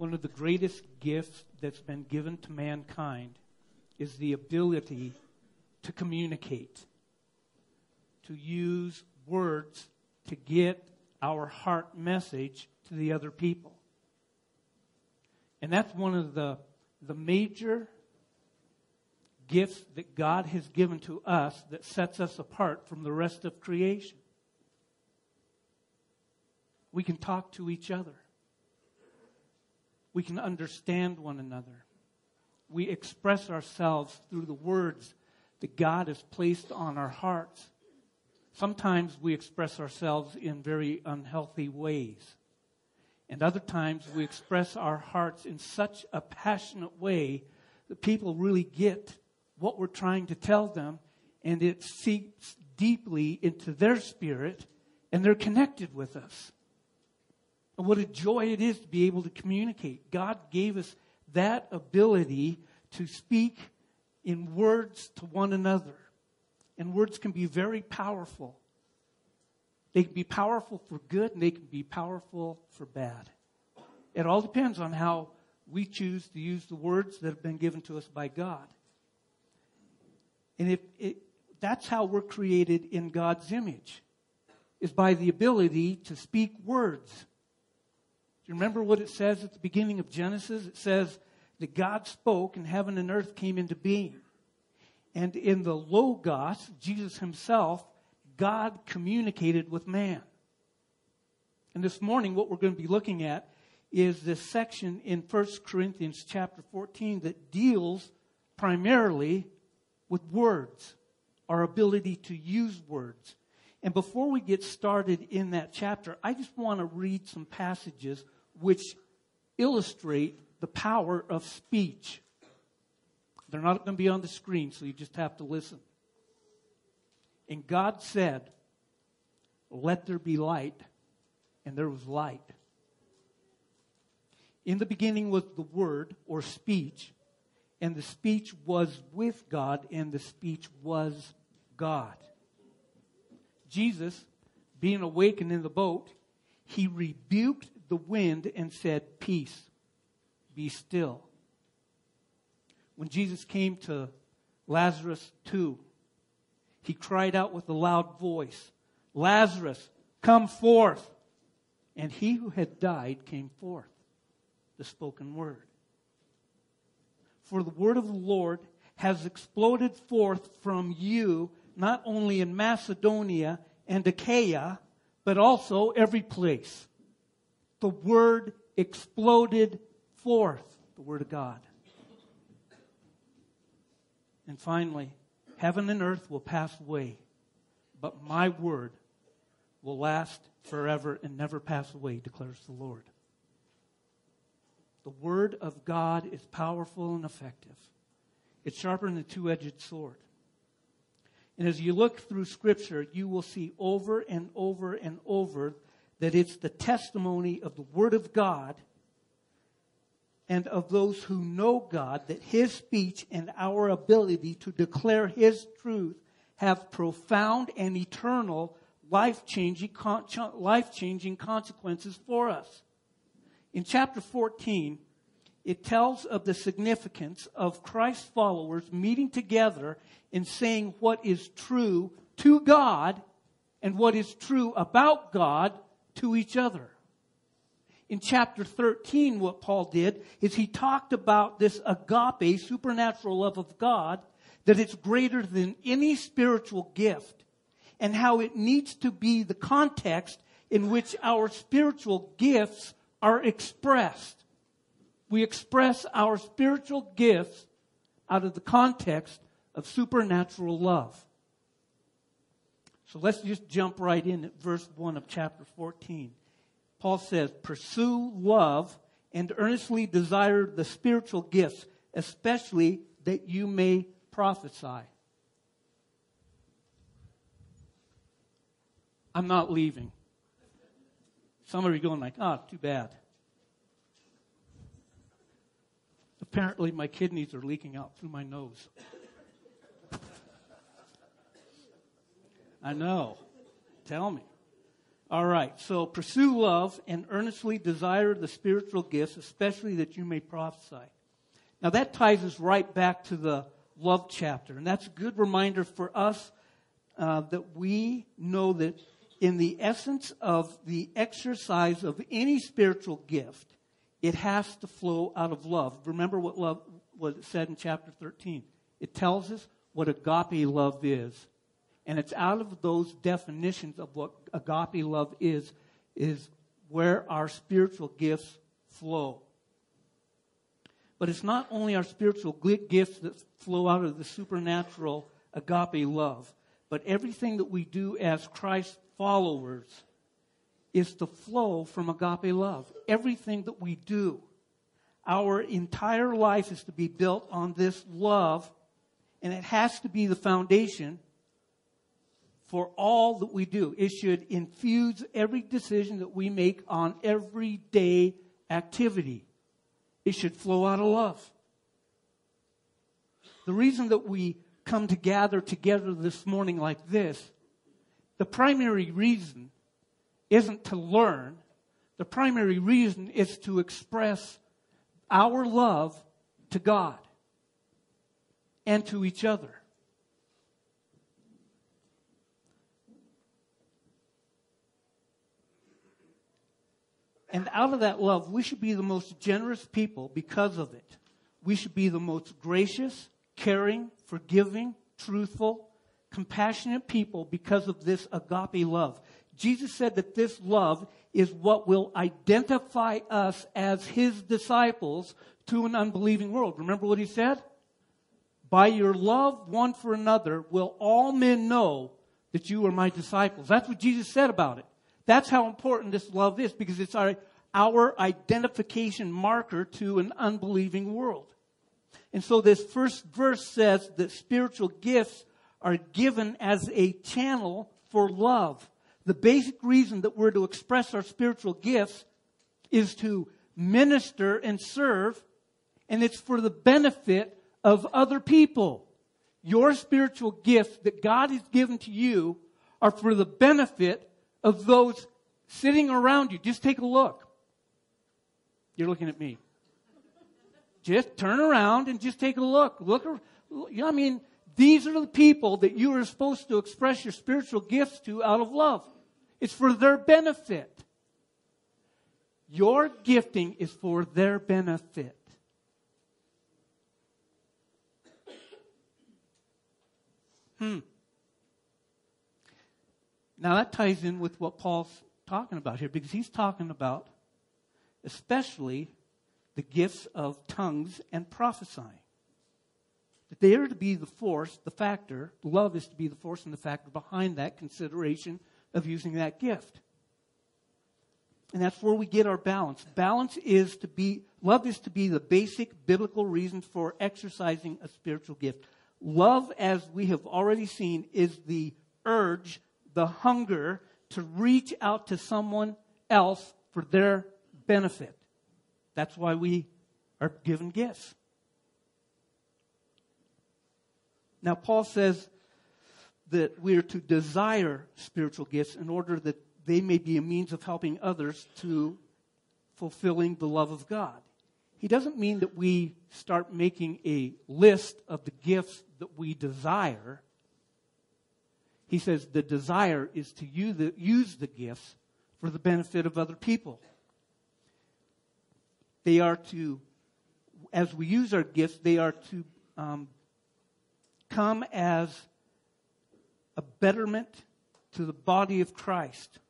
one of the greatest gifts that's been given to mankind is the ability to communicate, to use words to get our heart message to the other people. And that's one of the, the major gifts that God has given to us that sets us apart from the rest of creation. We can talk to each other. We can understand one another. We express ourselves through the words that God has placed on our hearts. Sometimes we express ourselves in very unhealthy ways. And other times we express our hearts in such a passionate way that people really get what we're trying to tell them and it seeps deeply into their spirit and they're connected with us. And what a joy it is to be able to communicate. God gave us that ability to speak in words to one another. And words can be very powerful. They can be powerful for good and they can be powerful for bad. It all depends on how we choose to use the words that have been given to us by God. And if it, that's how we're created in God's image, is by the ability to speak words you remember what it says at the beginning of Genesis? It says that God spoke and heaven and earth came into being. And in the Logos, Jesus himself, God communicated with man. And this morning, what we're going to be looking at is this section in 1 Corinthians chapter 14 that deals primarily with words, our ability to use words. And before we get started in that chapter, I just want to read some passages which illustrate the power of speech. They're not going to be on the screen, so you just have to listen. And God said, Let there be light, and there was light. In the beginning was the Word, or speech, and the speech was with God, and the speech was God. Jesus, being awakened in the boat, he rebuked the wind and said, Peace, be still. When Jesus came to Lazarus' tomb, he cried out with a loud voice, Lazarus, come forth. And he who had died came forth, the spoken word. For the word of the Lord has exploded forth from you, not only in Macedonia and Achaia, but also every place the word exploded forth, the word of God. And finally, heaven and earth will pass away, but my word will last forever and never pass away, declares the Lord. The word of God is powerful and effective. It's sharper than a two-edged sword. And as you look through scripture, you will see over and over and over that it's the testimony of the Word of God and of those who know God that His speech and our ability to declare His truth have profound and eternal life-changing, life-changing consequences for us. In chapter 14, it tells of the significance of Christ's followers meeting together and saying what is true to God and what is true about God to each other. In chapter 13, what Paul did is he talked about this agape, supernatural love of God, that it's greater than any spiritual gift, and how it needs to be the context in which our spiritual gifts are expressed. We express our spiritual gifts out of the context of supernatural love. So let's just jump right in at verse 1 of chapter 14. Paul says, Pursue love and earnestly desire the spiritual gifts, especially that you may prophesy. I'm not leaving. Some of you are going like, oh, too bad. Apparently my kidneys are leaking out through my nose. I know. Tell me. All right, so pursue love and earnestly desire the spiritual gifts, especially that you may prophesy. Now that ties us right back to the love chapter, and that's a good reminder for us uh, that we know that in the essence of the exercise of any spiritual gift, it has to flow out of love. Remember what love what it said in chapter 13. It tells us what agape love is. And it's out of those definitions of what agape love is, is where our spiritual gifts flow. But it's not only our spiritual gifts that flow out of the supernatural agape love, but everything that we do as Christ followers is to flow from agape love. Everything that we do. Our entire life is to be built on this love, and it has to be the foundation for all that we do. It should infuse every decision that we make on everyday activity. It should flow out of love. The reason that we come to gather together this morning like this, the primary reason isn't to learn. The primary reason is to express our love to God and to each other. And out of that love, we should be the most generous people because of it. We should be the most gracious, caring, forgiving, truthful, compassionate people because of this agape love. Jesus said that this love is what will identify us as his disciples to an unbelieving world. Remember what he said? By your love one for another will all men know that you are my disciples. That's what Jesus said about it. That's how important this love is because it's our, our identification marker to an unbelieving world. And so this first verse says that spiritual gifts are given as a channel for love. The basic reason that we're to express our spiritual gifts is to minister and serve, and it's for the benefit of other people. Your spiritual gifts that God has given to you are for the benefit of those sitting around you. Just take a look. You're looking at me. Just turn around and just take a look. Look, I mean, these are the people that you are supposed to express your spiritual gifts to out of love. It's for their benefit. Your gifting is for their benefit. Hmm. Now that ties in with what Paul's talking about here because he's talking about especially the gifts of tongues and prophesying. That they are to be the force, the factor, love is to be the force and the factor behind that consideration of using that gift. And that's where we get our balance. Balance is to be, love is to be the basic biblical reason for exercising a spiritual gift. Love, as we have already seen, is the urge the hunger to reach out to someone else for their benefit. That's why we are given gifts. Now, Paul says that we are to desire spiritual gifts in order that they may be a means of helping others to fulfilling the love of God. He doesn't mean that we start making a list of the gifts that we desire. He says the desire is to use the, use the gifts for the benefit of other people. They are to, as we use our gifts, they are to um, come as a betterment to the body of Christ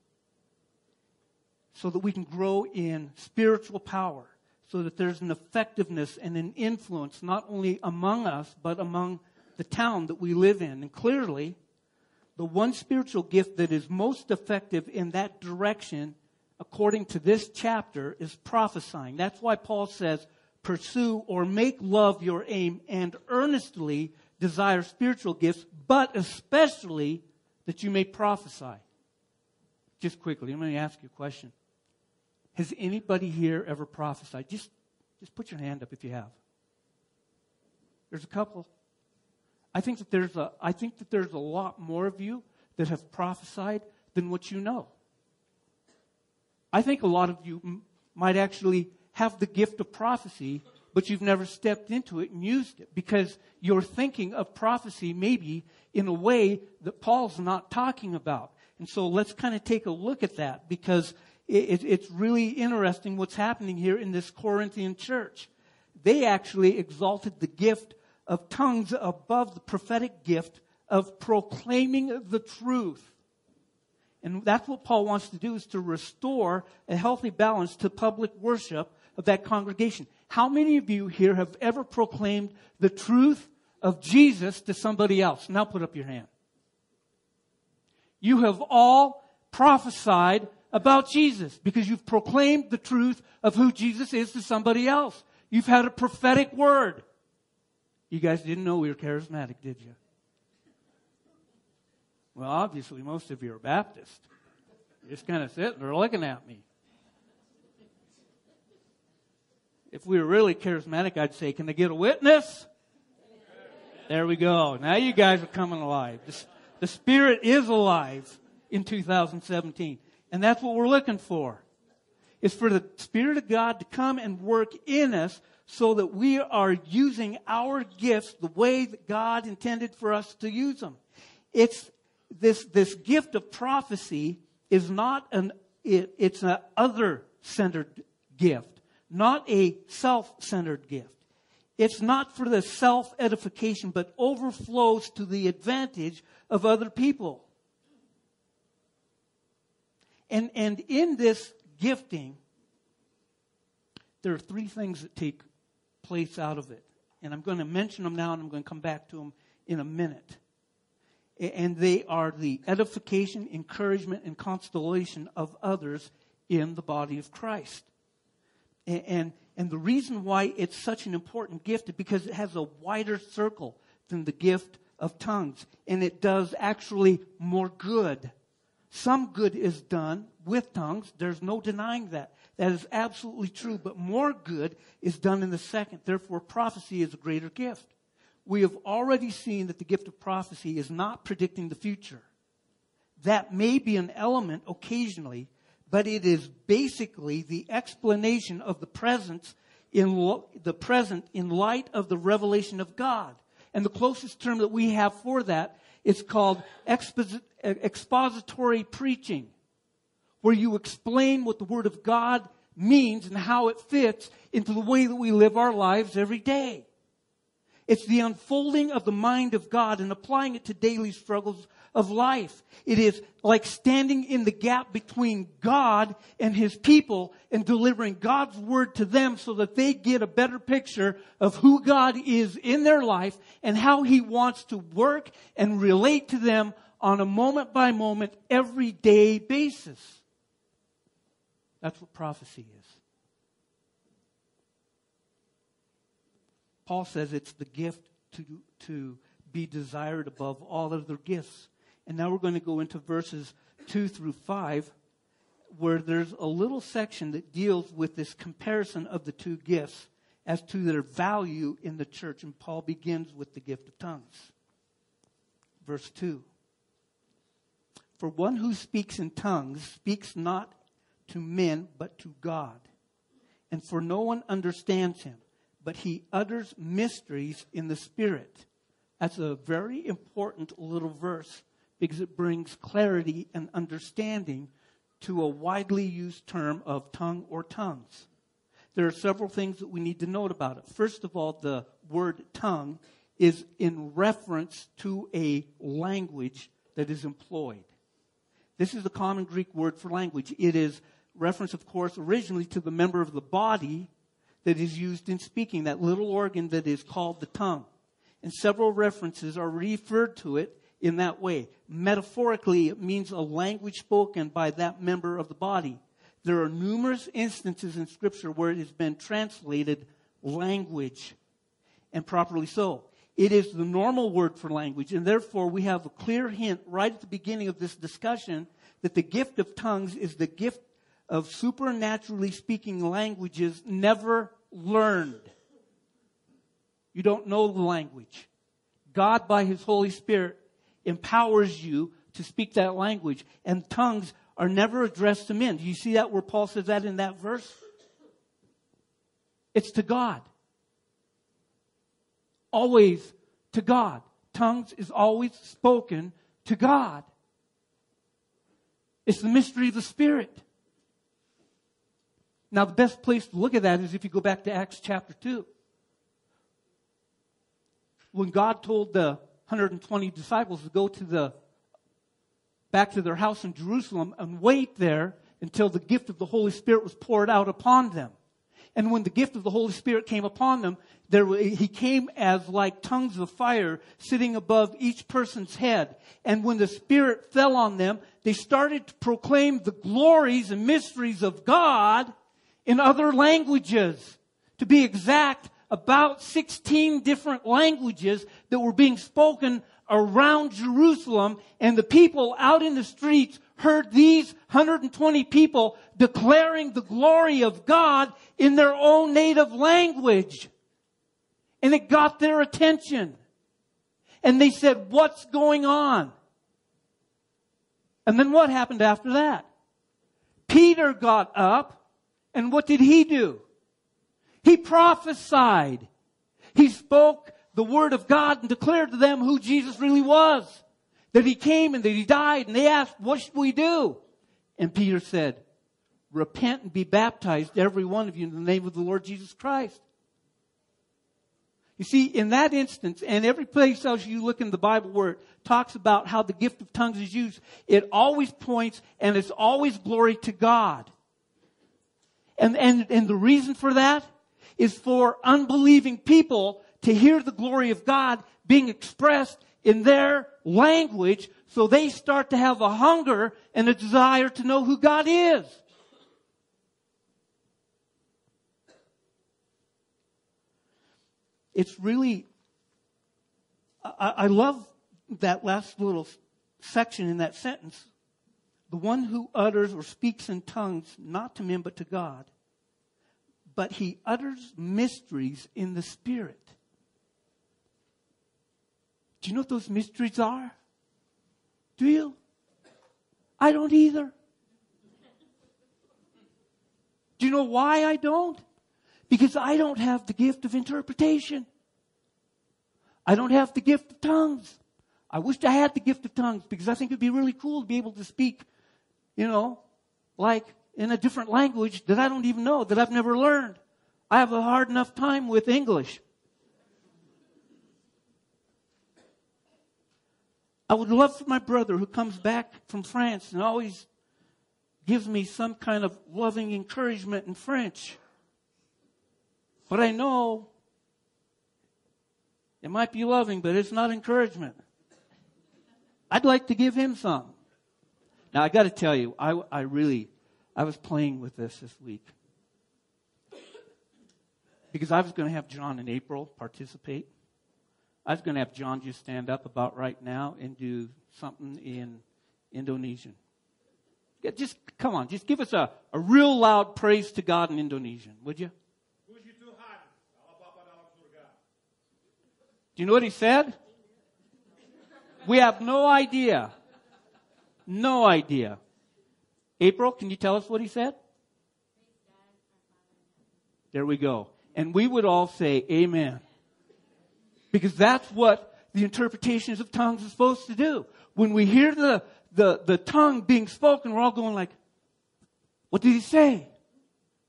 so that we can grow in spiritual power, so that there's an effectiveness and an influence not only among us, but among the town that we live in. And clearly, the one spiritual gift that is most effective in that direction, according to this chapter, is prophesying. That's why Paul says, pursue or make love your aim and earnestly desire spiritual gifts, but especially that you may prophesy. Just quickly, let me ask you a question. Has anybody here ever prophesied? Just, just put your hand up if you have. There's a couple. I think that there's a, I think that there's a lot more of you that have prophesied than what you know. I think a lot of you m- might actually have the gift of prophecy, but you've never stepped into it and used it because you're thinking of prophecy maybe in a way that Paul's not talking about. And so let's kind of take a look at that because it, it, it's really interesting what's happening here in this Corinthian church. They actually exalted the gift of tongues above the prophetic gift of proclaiming the truth. And that's what Paul wants to do is to restore a healthy balance to public worship of that congregation. How many of you here have ever proclaimed the truth of Jesus to somebody else? Now put up your hand. You have all prophesied about Jesus because you've proclaimed the truth of who Jesus is to somebody else. You've had a prophetic word. You guys didn't know we were charismatic, did you? Well, obviously, most of you are Baptist. You're just kind of sitting there looking at me. If we were really charismatic, I'd say, Can I get a witness? There we go. Now you guys are coming alive. The, the Spirit is alive in 2017. And that's what we're looking for. Is for the Spirit of God to come and work in us so that we are using our gifts the way that God intended for us to use them. It's this, this gift of prophecy is not an, it, it's an other centered gift, not a self centered gift. It's not for the self edification, but overflows to the advantage of other people. And, and in this gifting, there are three things that take place out of it. And I'm going to mention them now and I'm going to come back to them in a minute and they are the edification, encouragement, and consolation of others in the body of Christ. And, and, and the reason why it's such an important gift is because it has a wider circle than the gift of tongues. And it does actually more good. Some good is done with tongues. There's no denying that. That is absolutely true. But more good is done in the second. Therefore, prophecy is a greater gift we have already seen that the gift of prophecy is not predicting the future. That may be an element occasionally, but it is basically the explanation of the presence in lo- the present in light of the revelation of God. And the closest term that we have for that is called exposit- expository preaching, where you explain what the Word of God means and how it fits into the way that we live our lives every day. It's the unfolding of the mind of God and applying it to daily struggles of life. It is like standing in the gap between God and His people and delivering God's word to them so that they get a better picture of who God is in their life and how He wants to work and relate to them on a moment by moment, everyday basis. That's what prophecy is. Paul says it's the gift to, to be desired above all other gifts. And now we're going to go into verses 2 through 5, where there's a little section that deals with this comparison of the two gifts as to their value in the church. And Paul begins with the gift of tongues. Verse 2 For one who speaks in tongues speaks not to men, but to God. And for no one understands him but he utters mysteries in the Spirit. That's a very important little verse because it brings clarity and understanding to a widely used term of tongue or tongues. There are several things that we need to note about it. First of all, the word tongue is in reference to a language that is employed. This is the common Greek word for language. It is reference, of course, originally to the member of the body that is used in speaking, that little organ that is called the tongue. And several references are referred to it in that way. Metaphorically, it means a language spoken by that member of the body. There are numerous instances in Scripture where it has been translated language, and properly so. It is the normal word for language, and therefore we have a clear hint right at the beginning of this discussion that the gift of tongues is the gift of supernaturally speaking languages never learned. You don't know the language. God, by His Holy Spirit, empowers you to speak that language. And tongues are never addressed to men. Do you see that where Paul says that in that verse? It's to God. Always to God. Tongues is always spoken to God. It's the mystery of the Spirit. Now, the best place to look at that is if you go back to Acts chapter 2. When God told the 120 disciples to go to the back to their house in Jerusalem and wait there until the gift of the Holy Spirit was poured out upon them. And when the gift of the Holy Spirit came upon them, there, he came as like tongues of fire sitting above each person's head. And when the Spirit fell on them, they started to proclaim the glories and mysteries of God in other languages. To be exact, about 16 different languages that were being spoken around Jerusalem and the people out in the streets heard these 120 people declaring the glory of God in their own native language. And it got their attention. And they said, what's going on? And then what happened after that? Peter got up and what did he do? He prophesied. He spoke the word of God and declared to them who Jesus really was. That he came and that he died and they asked, what should we do? And Peter said, repent and be baptized, every one of you, in the name of the Lord Jesus Christ. You see, in that instance, and every place else you look in the Bible where it talks about how the gift of tongues is used, it always points and it's always glory to God. And, and, and the reason for that is for unbelieving people to hear the glory of God being expressed in their language so they start to have a hunger and a desire to know who God is. It's really, I, I love that last little section in that sentence. The one who utters or speaks in tongues, not to men but to God. But he utters mysteries in the Spirit. Do you know what those mysteries are? Do you? I don't either. Do you know why I don't? Because I don't have the gift of interpretation. I don't have the gift of tongues. I wish I had the gift of tongues because I think it'd be really cool to be able to speak, you know, like in a different language that I don't even know, that I've never learned. I have a hard enough time with English. I would love for my brother who comes back from France and always gives me some kind of loving encouragement in French. But I know it might be loving, but it's not encouragement. I'd like to give him some. Now I got to tell you, I, I really, I was playing with this this week because I was going to have John in April participate. I was going to have John just stand up about right now and do something in Indonesian. Just come on, just give us a, a real loud praise to God in Indonesian, would you? Do you know what he said? We have no idea. No idea. April, can you tell us what he said? There we go. And we would all say, Amen. Because that's what the interpretations of tongues is supposed to do. When we hear the, the, the tongue being spoken, we're all going like, what did he say?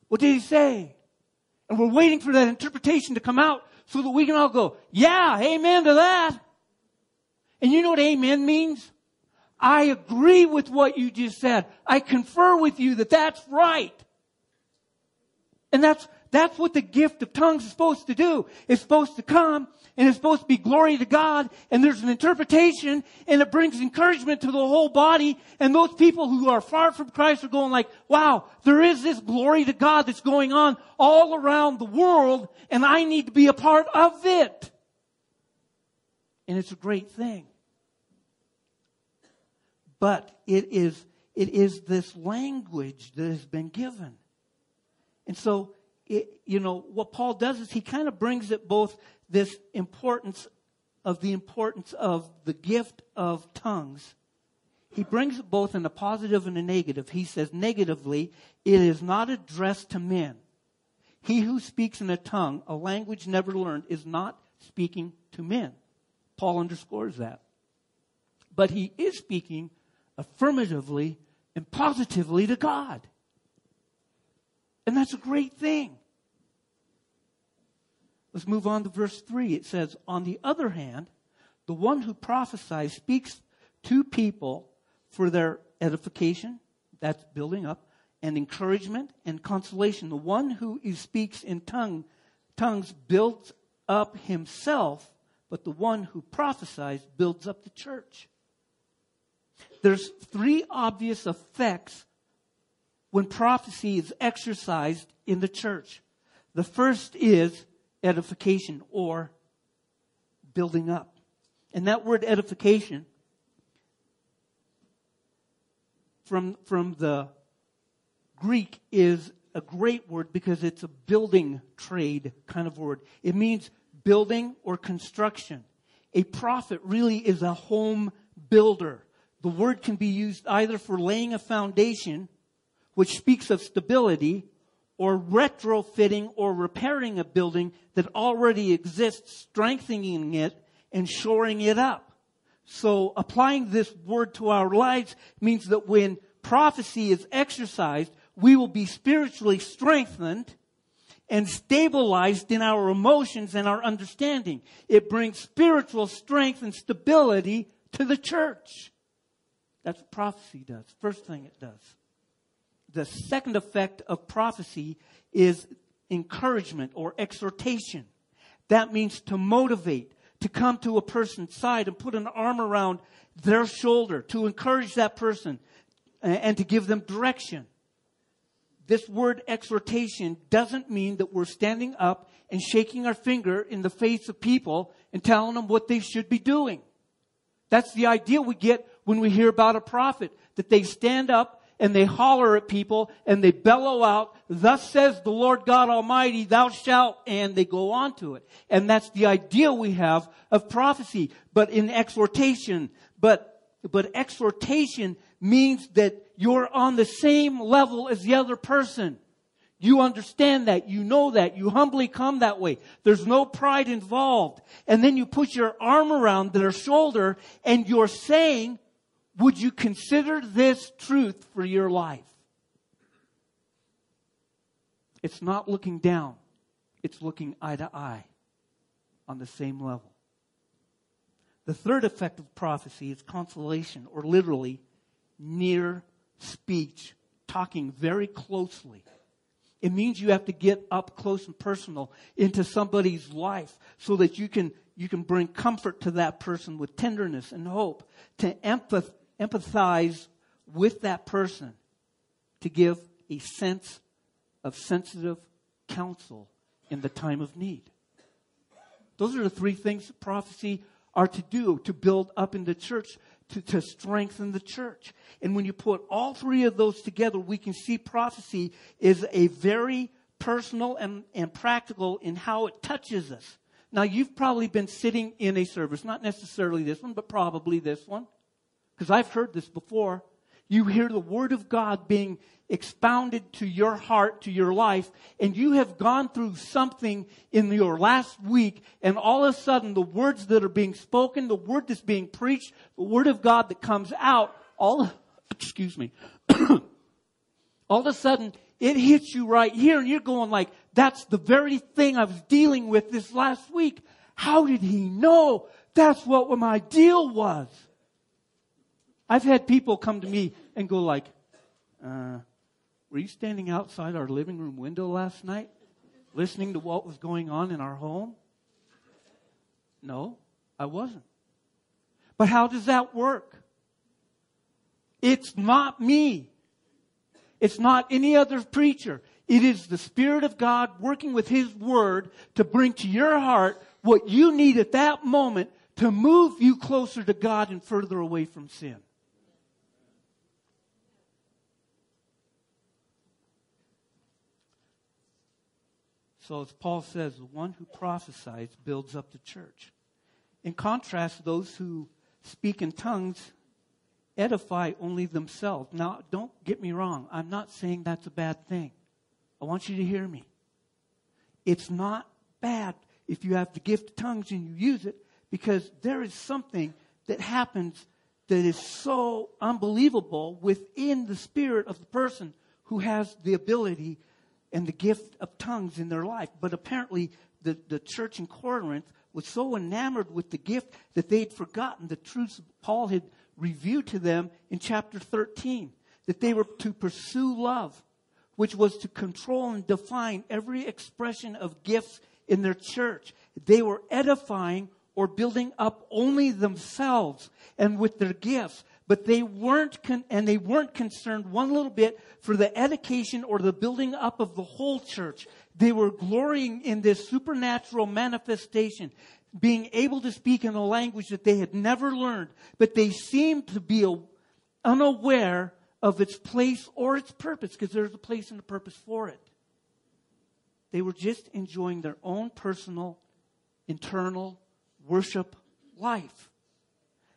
What did he say? And we're waiting for that interpretation to come out so that we can all go, yeah, amen to that. And you know what amen means? I agree with what you just said. I confer with you that that's right. And that's, that's what the gift of tongues is supposed to do. It's supposed to come and it's supposed to be glory to God and there's an interpretation and it brings encouragement to the whole body and those people who are far from Christ are going like, wow, there is this glory to God that's going on all around the world and I need to be a part of it. And it's a great thing. But it is, it is this language that has been given. And so it, you know, what Paul does is he kind of brings it both this importance of the importance of the gift of tongues he brings it both in a positive and a negative. He says negatively, it is not addressed to men. He who speaks in a tongue, a language never learned, is not speaking to men. Paul underscores that. But he is speaking affirmatively and positively to God. And that's a great thing. Let's move on to verse 3. It says, On the other hand, the one who prophesies speaks to people for their edification, that's building up, and encouragement and consolation. The one who speaks in tongue, tongues builds up himself, but the one who prophesies builds up the church. There's three obvious effects when prophecy is exercised in the church. The first is edification or building up. And that word edification from, from the Greek is a great word because it's a building trade kind of word. It means building or construction. A prophet really is a home builder. The word can be used either for laying a foundation, which speaks of stability, or retrofitting or repairing a building that already exists, strengthening it and shoring it up. So applying this word to our lives means that when prophecy is exercised, we will be spiritually strengthened and stabilized in our emotions and our understanding. It brings spiritual strength and stability to the church. That's what prophecy does. First thing it does. The second effect of prophecy is encouragement or exhortation. That means to motivate, to come to a person's side and put an arm around their shoulder, to encourage that person and to give them direction. This word exhortation doesn't mean that we're standing up and shaking our finger in the face of people and telling them what they should be doing. That's the idea we get when we hear about a prophet, that they stand up and they holler at people and they bellow out, thus says the Lord God Almighty, thou shalt, and they go on to it. And that's the idea we have of prophecy. But in exhortation, but, but exhortation means that you're on the same level as the other person. You understand that. You know that. You humbly come that way. There's no pride involved. And then you put your arm around their shoulder and you're saying, would you consider this truth for your life? It's not looking down. It's looking eye to eye on the same level. The third effect of prophecy is consolation, or literally near speech, talking very closely. It means you have to get up close and personal into somebody's life so that you can, you can bring comfort to that person with tenderness and hope, to empath, empathize with that person, to give a sense of sensitive counsel in the time of need. Those are the three things prophecy are to do to build up in the church to, to strengthen the church. And when you put all three of those together, we can see prophecy is a very personal and, and practical in how it touches us. Now, you've probably been sitting in a service, not necessarily this one, but probably this one, because I've heard this before. You hear the Word of God being expounded to your heart, to your life, and you have gone through something in your last week, and all of a sudden the words that are being spoken, the word that's being preached, the Word of God that comes out, all, excuse me, all of a sudden it hits you right here, and you're going like, that's the very thing I was dealing with this last week. How did he know? That's what my deal was. I've had people come to me and go like, uh, were you standing outside our living room window last night listening to what was going on in our home? No, I wasn't. But how does that work? It's not me. It's not any other preacher. It is the Spirit of God working with His Word to bring to your heart what you need at that moment to move you closer to God and further away from sin. So, as Paul says, the one who prophesies builds up the church. In contrast, those who speak in tongues edify only themselves. Now, don't get me wrong. I'm not saying that's a bad thing. I want you to hear me. It's not bad if you have the gift of tongues and you use it because there is something that happens that is so unbelievable within the spirit of the person who has the ability and the gift of tongues in their life. But apparently, the, the church in Corinth was so enamored with the gift that they'd forgotten the truths Paul had reviewed to them in chapter 13 that they were to pursue love, which was to control and define every expression of gifts in their church. They were edifying or building up only themselves and with their gifts but they weren't con- and they weren't concerned one little bit for the education or the building up of the whole church. They were glorying in this supernatural manifestation being able to speak in a language that they had never learned but they seemed to be unaware of its place or its purpose because there's a place and a purpose for it. They were just enjoying their own personal internal worship life.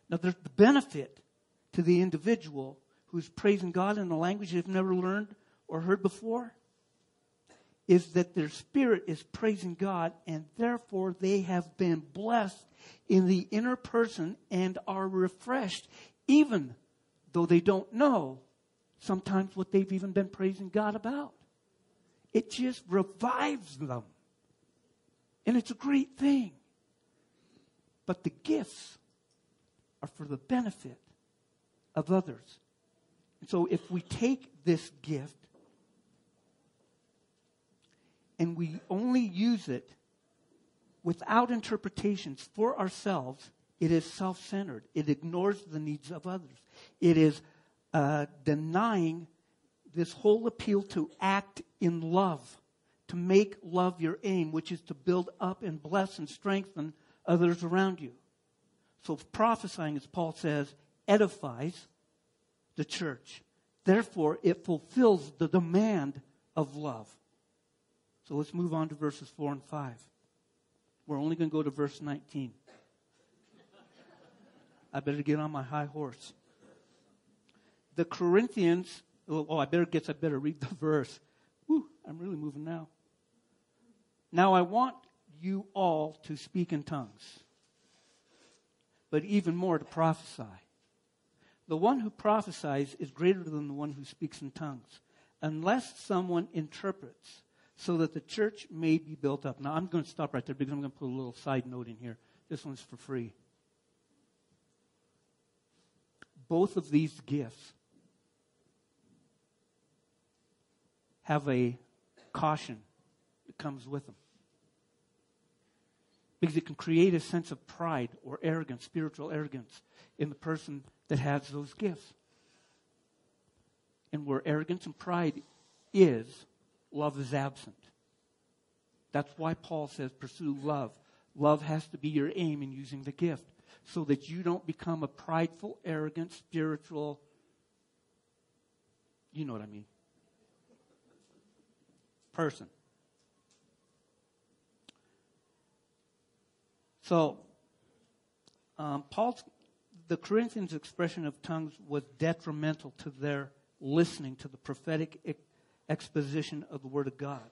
Now there's the benefit to the individual who's praising God in a language they've never learned or heard before is that their spirit is praising God and therefore they have been blessed in the inner person and are refreshed even though they don't know sometimes what they've even been praising God about. It just revives them. And it's a great thing. But the gifts are for the benefit of others. So if we take this gift and we only use it without interpretations for ourselves, it is self centered. It ignores the needs of others. It is uh, denying this whole appeal to act in love, to make love your aim, which is to build up and bless and strengthen others around you. So prophesying, as Paul says, edifies the church. Therefore, it fulfills the demand of love. So let's move on to verses 4 and 5. We're only going to go to verse 19. I better get on my high horse. The Corinthians, oh, oh I better guess I better read the verse. Whew, I'm really moving now. Now I want you all to speak in tongues, but even more to prophesy. The one who prophesies is greater than the one who speaks in tongues, unless someone interprets, so that the church may be built up. Now, I'm going to stop right there because I'm going to put a little side note in here. This one's for free. Both of these gifts have a caution that comes with them. Because it can create a sense of pride or arrogance, spiritual arrogance, in the person that has those gifts. And where arrogance and pride is, love is absent. That's why Paul says pursue love. Love has to be your aim in using the gift so that you don't become a prideful, arrogant, spiritual, you know what I mean, person. So, um, Paul's the Corinthians' expression of tongues was detrimental to their listening to the prophetic exposition of the Word of God.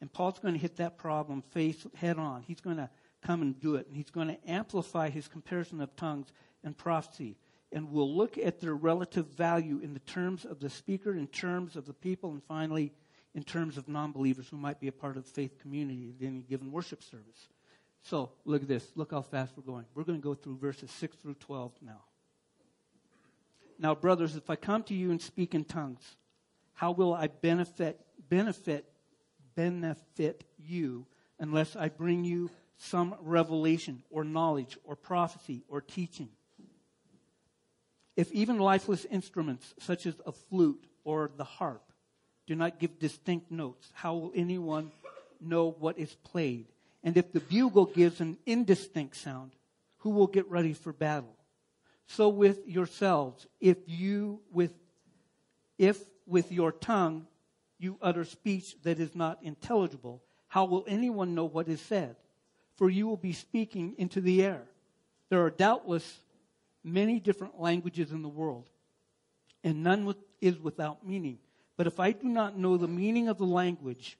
And Paul's going to hit that problem face head on. He's going to come and do it. And he's going to amplify his comparison of tongues and prophecy. And we'll look at their relative value in the terms of the speaker, in terms of the people, and finally, in terms of non believers who might be a part of the faith community at any given worship service. So, look at this. Look how fast we're going. We're going to go through verses 6 through 12 now. Now, brothers, if I come to you and speak in tongues, how will I benefit, benefit, benefit you unless I bring you some revelation or knowledge or prophecy or teaching? If even lifeless instruments such as a flute or the harp do not give distinct notes, how will anyone know what is played? And if the bugle gives an indistinct sound, who will get ready for battle? So with yourselves, if you with if with your tongue you utter speech that is not intelligible, how will anyone know what is said? For you will be speaking into the air. There are doubtless many different languages in the world, and none is without meaning. But if I do not know the meaning of the language,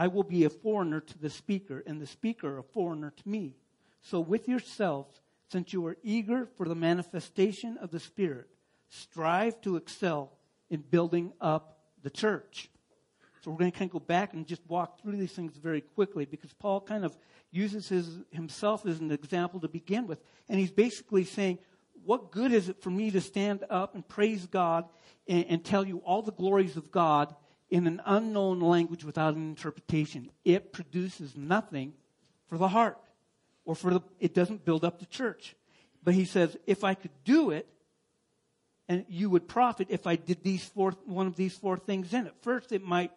I will be a foreigner to the speaker, and the speaker a foreigner to me. So with yourselves, since you are eager for the manifestation of the Spirit, strive to excel in building up the church. So we're going to kind of go back and just walk through these things very quickly because Paul kind of uses his, himself as an example to begin with. And he's basically saying, what good is it for me to stand up and praise God and, and tell you all the glories of God in an unknown language without an interpretation? It produces nothing for the heart or for the, it doesn't build up the church. But he says, if I could do it, and you would profit if I did these four, one of these four things in it. First, it might,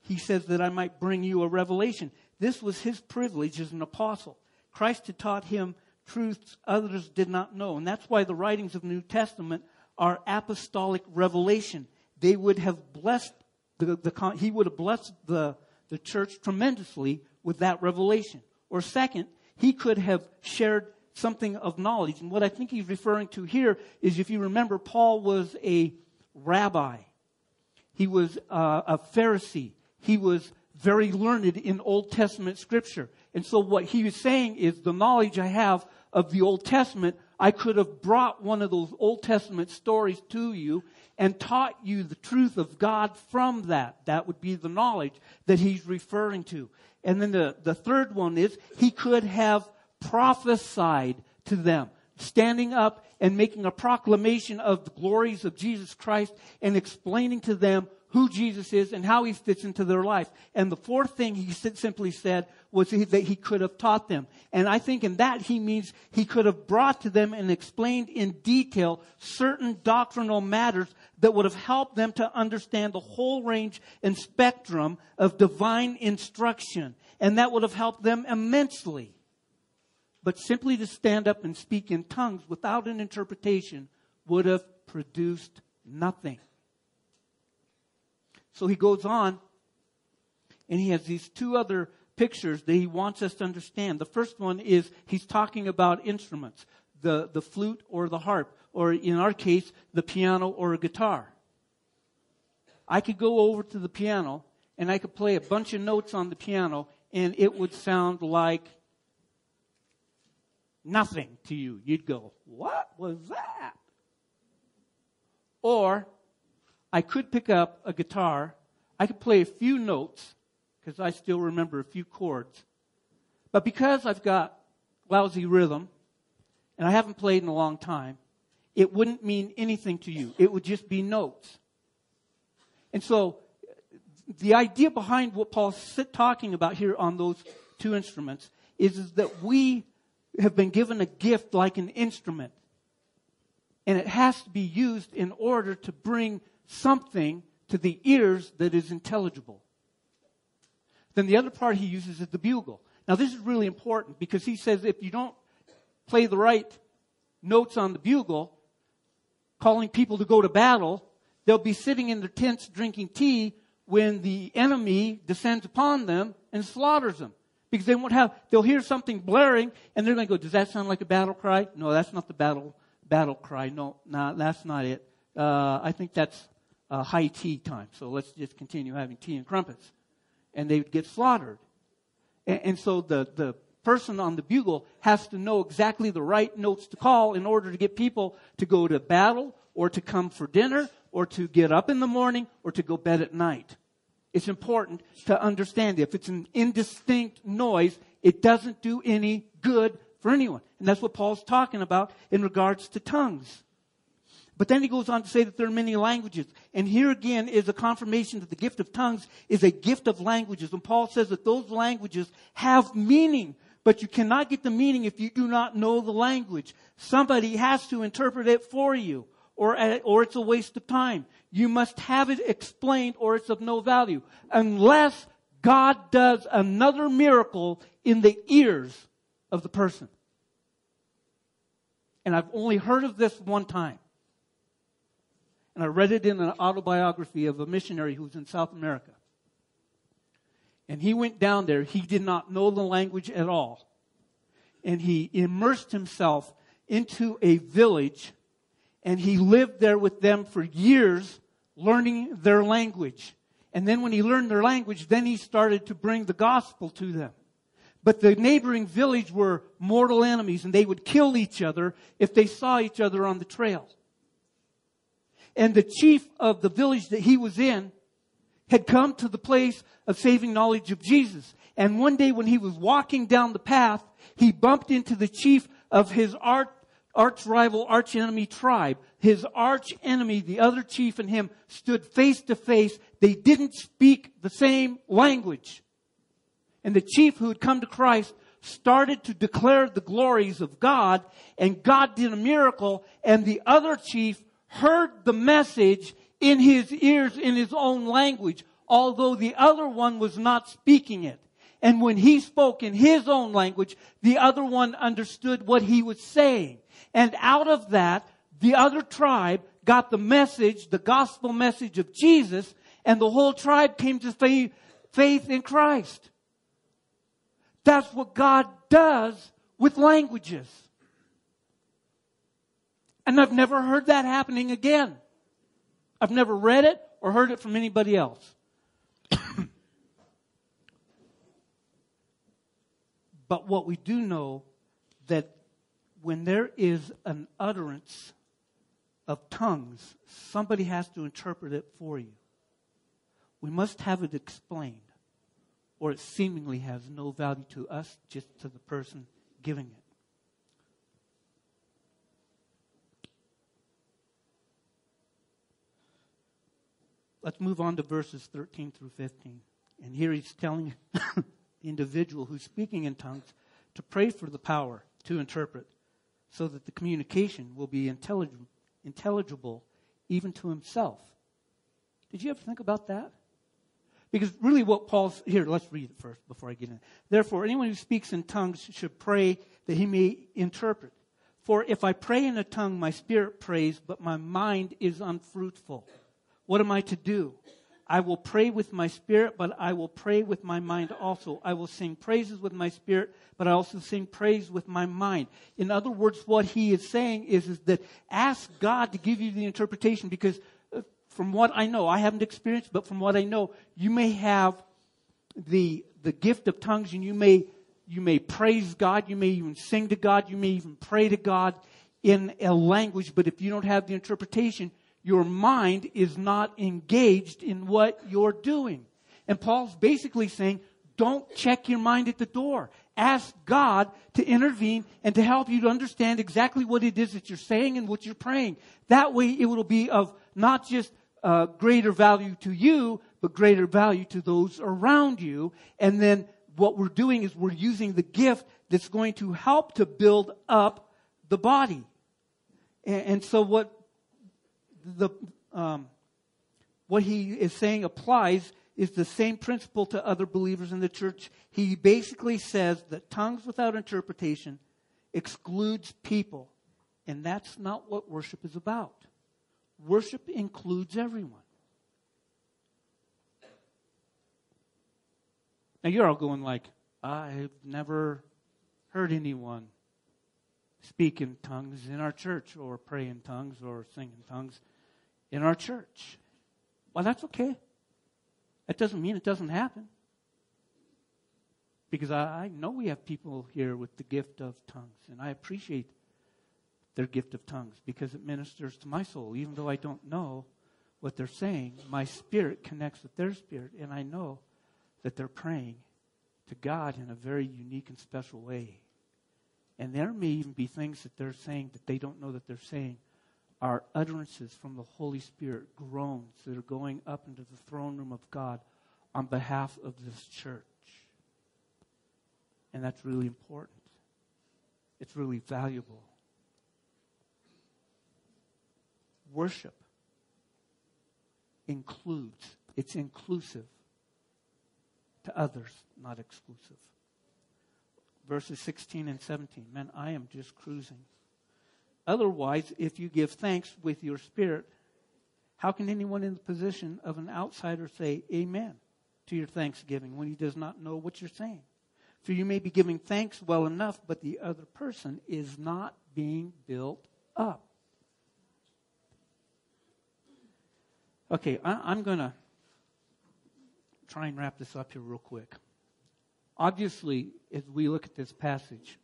he says that I might bring you a revelation. This was his privilege as an apostle. Christ had taught him truths others did not know. And that's why the writings of the New Testament are apostolic revelation. They would have blessed the, the he would have blessed the, the church tremendously with that revelation. Or second, he could have shared something of knowledge. And what I think he's referring to here is if you remember, Paul was a rabbi. He was uh, a Pharisee. He was very learned in Old Testament scripture. And so what he was saying is the knowledge I have of the Old Testament, I could have brought one of those Old Testament stories to you and taught you the truth of God from that. That would be the knowledge that he's referring to. And then the, the third one is he could have prophesied to them, standing up and making a proclamation of the glories of Jesus Christ and explaining to them who Jesus is and how he fits into their life. And the fourth thing he simply said was that he could have taught them. And I think in that he means he could have brought to them and explained in detail certain doctrinal matters that would have helped them to understand the whole range and spectrum of divine instruction. And that would have helped them immensely. But simply to stand up and speak in tongues without an interpretation would have produced nothing. So he goes on and he has these two other pictures that he wants us to understand. The first one is he's talking about instruments, the, the flute or the harp, or in our case, the piano or a guitar. I could go over to the piano and I could play a bunch of notes on the piano and it would sound like nothing to you. You'd go, what was that? Or I could pick up a guitar. I could play a few notes because I still remember a few chords. But because I've got lousy rhythm and I haven't played in a long time, it wouldn't mean anything to you. It would just be notes. And so the idea behind what Paul's talking about here on those two instruments is, is that we have been given a gift like an instrument. And it has to be used in order to bring something to the ears that is intelligible. Then the other part he uses is the bugle. Now this is really important because he says if you don't play the right notes on the bugle, calling people to go to battle, they'll be sitting in their tents drinking tea when the enemy descends upon them and slaughters them. Because they won't have, they'll hear something blaring and they're going to go, does that sound like a battle cry? No, that's not the battle, battle cry. No, no, that's not it. Uh, I think that's uh, high tea time. So let's just continue having tea and crumpets. And they would get slaughtered. And, and so the, the person on the bugle has to know exactly the right notes to call in order to get people to go to battle or to come for dinner or to get up in the morning or to go bed at night. It's important to understand if it's an indistinct noise, it doesn't do any good for anyone. And that's what Paul's talking about in regards to tongues. But then he goes on to say that there are many languages. And here again is a confirmation that the gift of tongues is a gift of languages. And Paul says that those languages have meaning, but you cannot get the meaning if you do not know the language. Somebody has to interpret it for you, or, uh, or it's a waste of time. You must have it explained or it's of no value. Unless God does another miracle in the ears of the person. And I've only heard of this one time. And I read it in an autobiography of a missionary who was in South America. And he went down there. He did not know the language at all. And he immersed himself into a village and he lived there with them for years learning their language. And then when he learned their language, then he started to bring the gospel to them. But the neighboring village were mortal enemies and they would kill each other if they saw each other on the trail. And the chief of the village that he was in had come to the place of saving knowledge of Jesus. And one day when he was walking down the path, he bumped into the chief of his arch, arch rival, arch enemy tribe. His arch enemy, the other chief and him stood face to face. They didn't speak the same language. And the chief who had come to Christ started to declare the glories of God and God did a miracle and the other chief heard the message in his ears in his own language, although the other one was not speaking it. And when he spoke in his own language, the other one understood what he was saying. And out of that, the other tribe got the message, the gospel message of Jesus, and the whole tribe came to faith, in Christ. That's what God does with languages. And I've never heard that happening again. I've never read it or heard it from anybody else. but what we do know that when there is an utterance of tongues, somebody has to interpret it for you. We must have it explained, or it seemingly has no value to us, just to the person giving it. Let's move on to verses 13 through 15. And here he's telling the individual who's speaking in tongues to pray for the power to interpret so that the communication will be intelligible, intelligible even to himself. Did you ever think about that? Because really what Paul's, here, let's read it first before I get in. Therefore, anyone who speaks in tongues should pray that he may interpret. For if I pray in a tongue, my spirit prays, but my mind is unfruitful. What am I to do? I will pray with my spirit, but I will pray with my mind also. I will sing praises with my spirit, but I also sing praise with my mind. In other words, what he is saying is, is that ask God to give you the interpretation because uh, from what I know, I haven't experienced, but from what I know, you may have the, the gift of tongues and you may, you may praise God, you may even sing to God, you may even pray to God in a language, but if you don't have the interpretation, your mind is not engaged in what you're doing. And Paul's basically saying, don't check your mind at the door. Ask God to intervene and to help you to understand exactly what it is that you're saying and what you're praying. That way it will be of not just uh, greater value to you, but greater value to those around you. And then what we're doing is we're using the gift that's going to help to build up the body. And, and so what the, um, what he is saying applies is the same principle to other believers in the church. He basically says that tongues without interpretation excludes people. And that's not what worship is about. Worship includes everyone. Now you're all going like, I've never heard anyone speak in tongues in our church or pray in tongues or sing in tongues in our church. Well, that's okay. That doesn't mean it doesn't happen. Because I, I know we have people here with the gift of tongues, and I appreciate their gift of tongues because it ministers to my soul. Even though I don't know what they're saying, my spirit connects with their spirit, and I know that they're praying to God in a very unique and special way. And there may even be things that they're saying that they don't know that they're saying are utterances from the Holy Spirit, groans that are going up into the throne room of God on behalf of this church. And that's really important. It's really valuable. Worship includes, it's inclusive to others, not exclusive. Verses 16 and 17. Man, I am just cruising. Otherwise, if you give thanks with your spirit, how can anyone in the position of an outsider say amen to your thanksgiving when he does not know what you're saying? For you may be giving thanks well enough, but the other person is not being built up. Okay, I, am going to try and wrap this up here real quick. Obviously, as we look at this passage,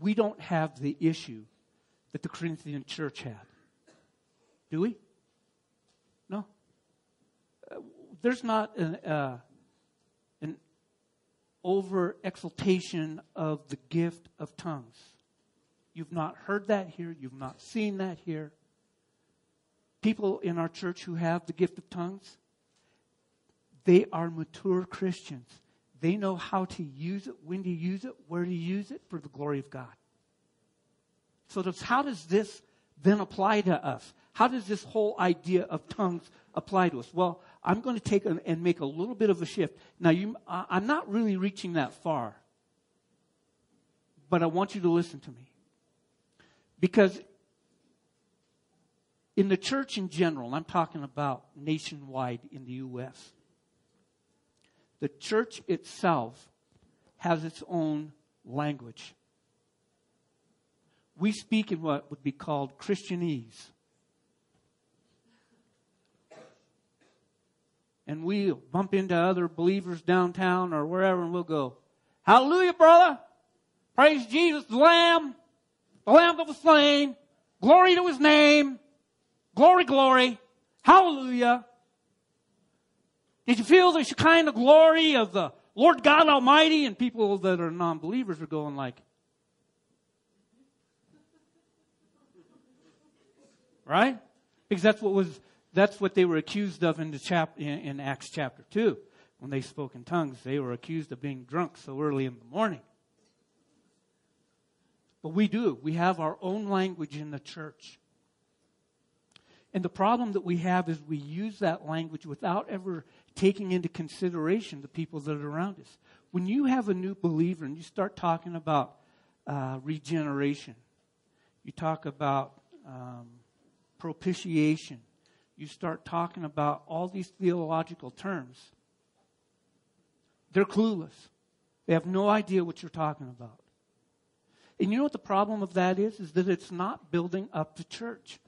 we don't have the issue that the Corinthian church had. Do we? No. Uh, there's not an, uh, an over exaltation of the gift of tongues. You've not heard that here. You've not seen that here. People in our church who have the gift of tongues, they are mature Christians. They know how to use it, when to use it, where to use it for the glory of God. So how does this then apply to us? How does this whole idea of tongues apply to us? Well, I'm going to take and make a little bit of a shift. Now, you, I'm not really reaching that far, but I want you to listen to me. Because in the church in general, I'm talking about nationwide in the U.S., the church itself has its own language. We speak in what would be called Christianese. And we bump into other believers downtown or wherever and we'll go, Hallelujah, brother! Praise Jesus, the Lamb, the Lamb that was slain. Glory to his name. Glory, glory. Hallelujah. Did you feel the kind of glory of the Lord God Almighty? And people that are non believers are going like, right? Because that's what was that's what they were accused of in the chap in, in Acts chapter two. When they spoke in tongues, they were accused of being drunk so early in the morning. But we do. We have our own language in the church. And the problem that we have is we use that language without ever taking into consideration the people that are around us. When you have a new believer and you start talking about uh, regeneration, you talk about um, propitiation, you start talking about all these theological terms, they're clueless. They have no idea what you're talking about. And you know what the problem of that is? Is that it's not building up the church.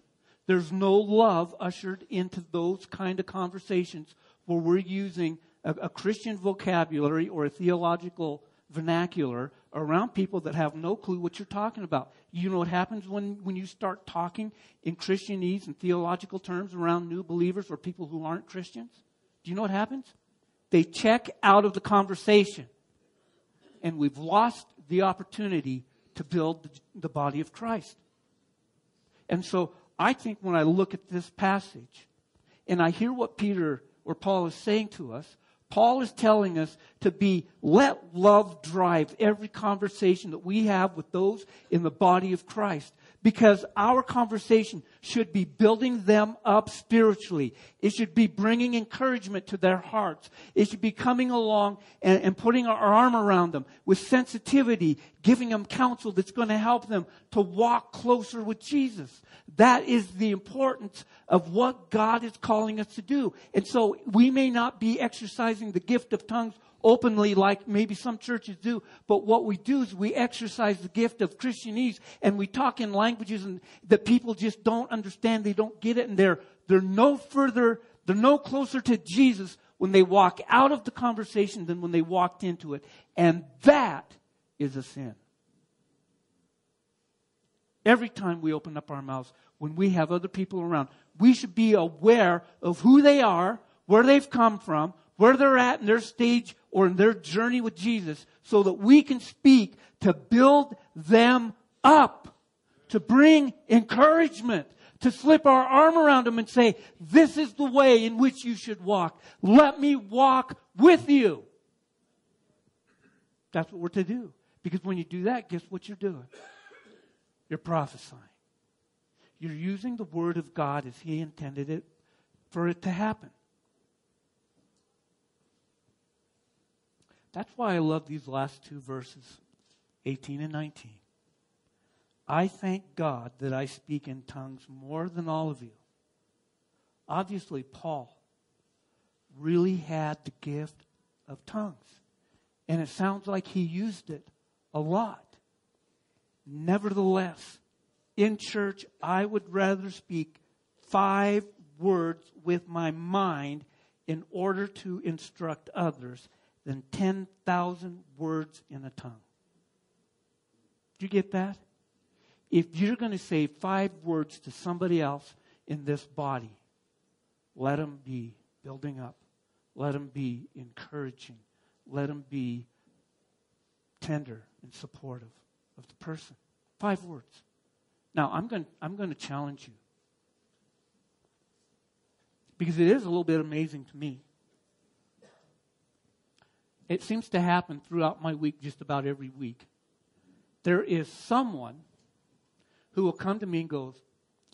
There's no love ushered into those kind of conversations where we're using a, a Christian vocabulary or a theological vernacular around people that have no clue what you're talking about. You know what happens when, when you start talking in Christianese and theological terms around new believers or people who aren't Christians? Do you know what happens? They check out of the conversation. And we've lost the opportunity to build the, the body of Christ. And so I think when I look at this passage and I hear what Peter or Paul is saying to us, Paul is telling us to be, let love drive every conversation that we have with those in the body of Christ because our conversation should be building them up spiritually. It should be bringing encouragement to their hearts. It should be coming along and, and, putting our arm around them with sensitivity, giving them counsel that's going to help them to walk closer with Jesus. That is the importance of what God is calling us to do. And so we may not be exercising the gift of tongues openly like maybe some churches do. But what we do is we exercise the gift of Christianese and we talk in languages and that people just don't understand. They don't get it and they're, they're no further, they're no closer to Jesus when they walk out of the conversation than when they walked into it. And that is a sin. Every time we open up our mouths, when we have other people around, we should be aware of who they are, where they've come from, where they're at in their stage or in their journey with Jesus so that we can speak to build them up, to bring encouragement, to slip our arm around them and say, this is the way in which you should walk. Let me walk with you. That's what we're to do. Because when you do that, guess what you're doing? You're prophesying. You're using the word of God as He intended it for it to happen. That's why I love these last two verses, 18 and 19. I thank God that I speak in tongues more than all of you. Obviously, Paul really had the gift of tongues. And it sounds like he used it a lot. Nevertheless, in church, I would rather speak five words with my mind in order to instruct others than 10,000 words in a tongue. Do you get that? If you're going to say five words to somebody else in this body, let them be building up. Let them be encouraging. Let them be tender and supportive of the person. Five words. Now, I'm going, I'm going to challenge you. Because it is a little bit amazing to me. It seems to happen throughout my week, just about every week. There is someone who will come to me and goes,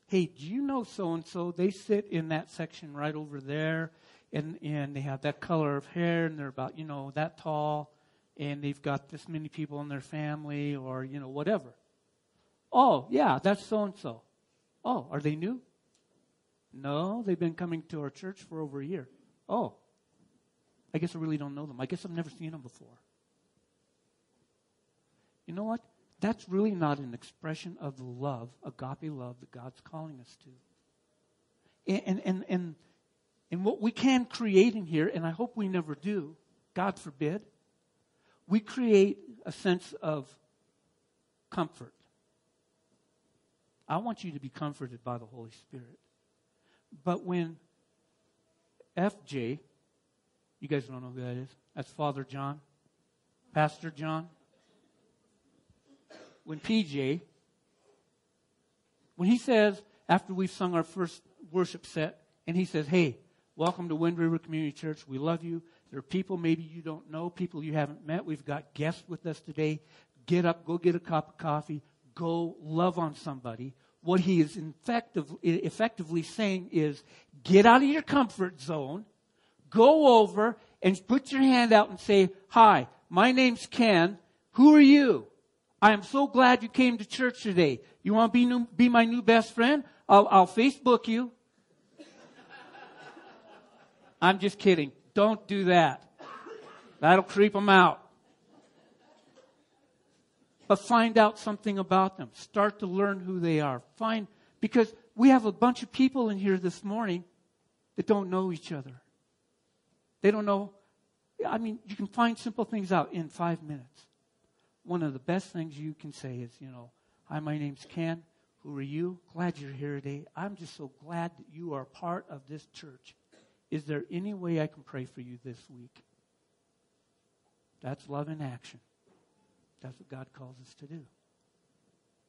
Hey, do you know so and so? They sit in that section right over there, and, and they have that color of hair, and they're about, you know, that tall, and they've got this many people in their family, or, you know, whatever. Oh, yeah, that's so and so. Oh, are they new? No, they've been coming to our church for over a year. Oh, I guess I really don't know them. I guess I've never seen them before. You know what? That's really not an expression of the love, agape love that God's calling us to. And, and, and, and what we can create in here, and I hope we never do, God forbid, we create a sense of comfort. I want you to be comforted by the Holy Spirit. But when FJ, you guys don't know who that is, that's Father John, Pastor John. When PJ, when he says, after we've sung our first worship set, and he says, hey, welcome to Wind River Community Church. We love you. There are people maybe you don't know, people you haven't met. We've got guests with us today. Get up, go get a cup of coffee, go love on somebody. What he is effective, effectively saying is get out of your comfort zone, go over and put your hand out and say, Hi, my name's Ken. Who are you? I am so glad you came to church today. You want to be, new, be my new best friend? I'll, I'll Facebook you. I'm just kidding. Don't do that. That'll creep them out but find out something about them. Start to learn who they are. Find, because we have a bunch of people in here this morning that don't know each other. They don't know. I mean, you can find simple things out in five minutes. One of the best things you can say is, you know, hi, my name's Ken. Who are you? Glad you're here today. I'm just so glad that you are part of this church. Is there any way I can pray for you this week? That's love in action. That's what God calls us to do.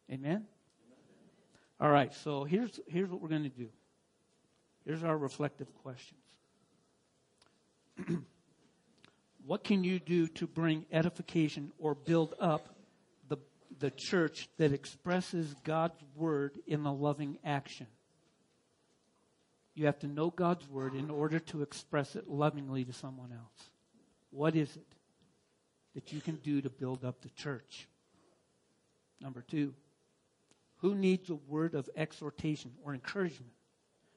Amen? All right, so here's, here's what we're going to do. Here's our reflective questions. what can you do to bring edification or build up the, the church that expresses God's word in a loving action? You have to know God's word in order to express it lovingly to someone else. What is it? that you can do to build up the church. Number two, who needs a word of exhortation or encouragement?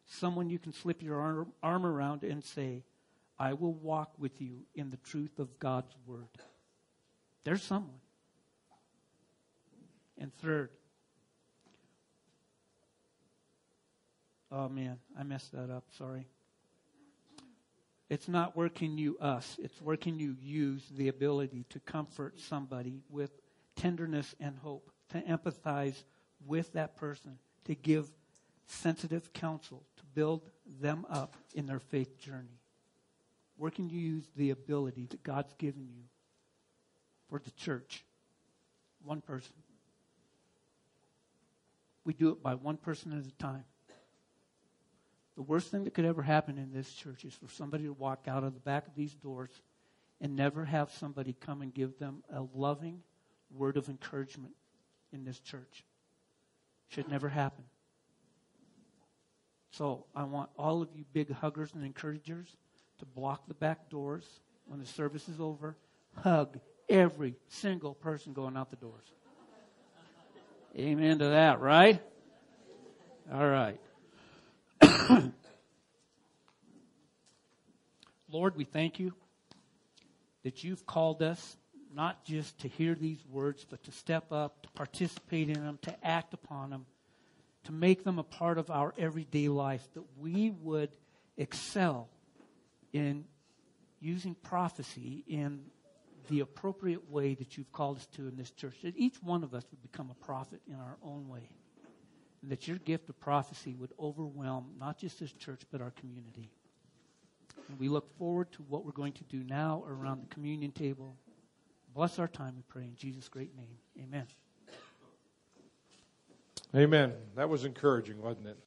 Someone you can slip your arm, arm around and say, I will walk with you in the truth of God's word. There's someone. And third, oh man, I messed that up. Sorry. It's not working you us, it's can you use the ability to comfort somebody with tenderness and hope, to empathize with that person, to give sensitive counsel, to build them up in their faith journey. Where can you use the ability that God's given you for the church? One person. We do it by one person at a time. The worst thing that could ever happen in this church is for somebody to walk out of the back of these doors and never have somebody come and give them a loving word of encouragement in this church. Should never happen. So I want all of you big huggers and encouragers to block the back doors when the service is over. Hug every single person going out the doors. Amen to that, right? All right. Lord, we thank you that you've called us not just to hear these words, but to step up, to participate in them, to act upon them, to make them a part of our everyday life, that we would excel in using prophecy in the appropriate way that you've called us to in this church. That each one of us would become a prophet in our own way. And that your gift of prophecy would overwhelm not just this church, but our community. And we look forward to what we're going to do now around the communion table. Bless our time, we pray, in Jesus' great name. Amen. Amen. That was encouraging, wasn't it?